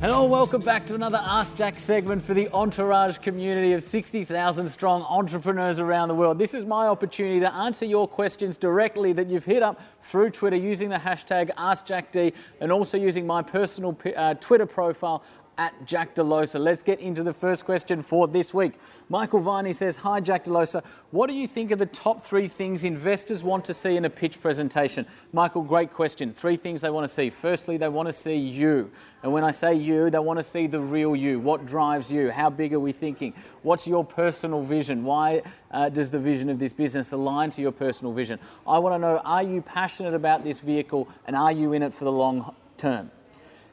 Hello, welcome back to another Ask Jack segment for the Entourage community of 60,000 strong entrepreneurs around the world. This is my opportunity to answer your questions directly that you've hit up through Twitter using the hashtag AskJackD and also using my personal uh, Twitter profile at Jack Delosa. Let's get into the first question for this week. Michael Viney says, Hi, Jack Delosa. What do you think are the top three things investors want to see in a pitch presentation? Michael, great question. Three things they want to see. Firstly, they want to see you. And when I say you, they want to see the real you. What drives you? How big are we thinking? What's your personal vision? Why uh, does the vision of this business align to your personal vision? I want to know, are you passionate about this vehicle and are you in it for the long term?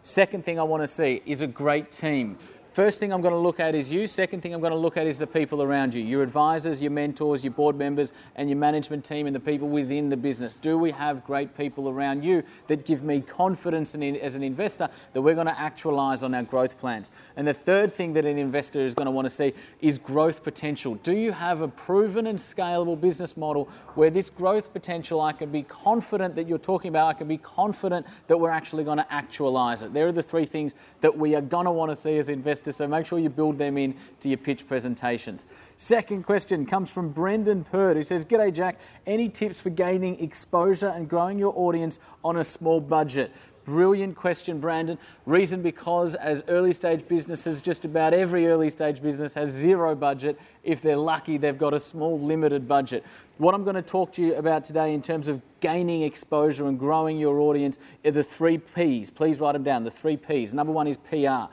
Second thing I want to see is a great team. First thing I'm going to look at is you. Second thing I'm going to look at is the people around you your advisors, your mentors, your board members, and your management team and the people within the business. Do we have great people around you that give me confidence in, as an investor that we're going to actualize on our growth plans? And the third thing that an investor is going to want to see is growth potential. Do you have a proven and scalable business model where this growth potential I can be confident that you're talking about, I can be confident that we're actually going to actualize it? There are the three things that we are going to want to see as investors so make sure you build them in to your pitch presentations. Second question comes from Brendan Purd, who says, G'day Jack, any tips for gaining exposure and growing your audience on a small budget? Brilliant question, Brandon. Reason because, as early stage businesses, just about every early stage business has zero budget. If they're lucky, they've got a small, limited budget. What I'm going to talk to you about today in terms of gaining exposure and growing your audience are the three P's. Please write them down. The three P's. Number one is PR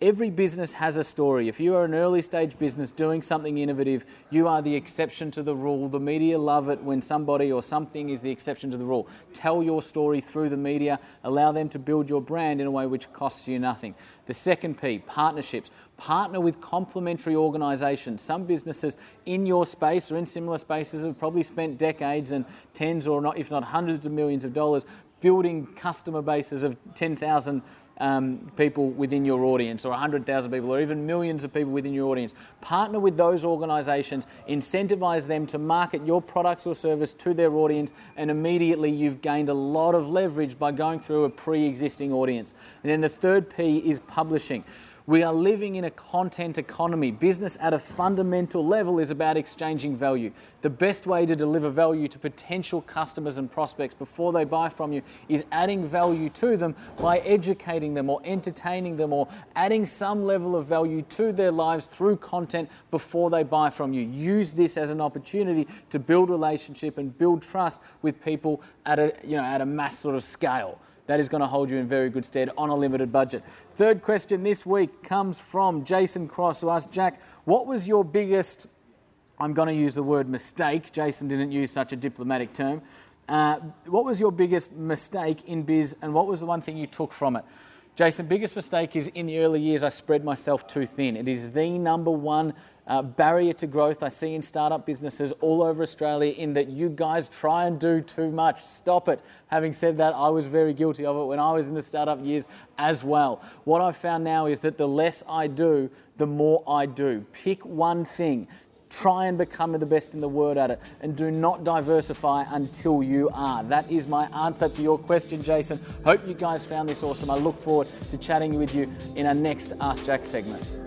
every business has a story. If you are an early stage business doing something innovative, you are the exception to the rule. The media love it when somebody or something is the exception to the rule. Tell your story through the media, allow them to build your brand in a way which costs you nothing. The second P, partnerships. Partner with complementary organisations. Some businesses in your space or in similar spaces have probably spent decades and tens or not, if not hundreds of millions of dollars building customer bases of 10,000 um, people within your audience, or 100,000 people, or even millions of people within your audience. Partner with those organizations, incentivize them to market your products or service to their audience, and immediately you've gained a lot of leverage by going through a pre existing audience. And then the third P is publishing. We are living in a content economy. Business at a fundamental level is about exchanging value. The best way to deliver value to potential customers and prospects before they buy from you is adding value to them by educating them or entertaining them or adding some level of value to their lives through content before they buy from you. Use this as an opportunity to build relationship and build trust with people at a, you know, at a mass sort of scale that is going to hold you in very good stead on a limited budget. Third question this week comes from Jason Cross, who asked Jack, what was your biggest, I'm going to use the word mistake, Jason didn't use such a diplomatic term. Uh, what was your biggest mistake in biz and what was the one thing you took from it? Jason, biggest mistake is in the early years I spread myself too thin. It is the number one uh, barrier to growth I see in startup businesses all over Australia in that you guys try and do too much. Stop it. Having said that, I was very guilty of it when I was in the startup years as well. What I've found now is that the less I do, the more I do. Pick one thing. Try and become the best in the world at it and do not diversify until you are. That is my answer to your question, Jason. Hope you guys found this awesome. I look forward to chatting with you in our next Ask Jack segment.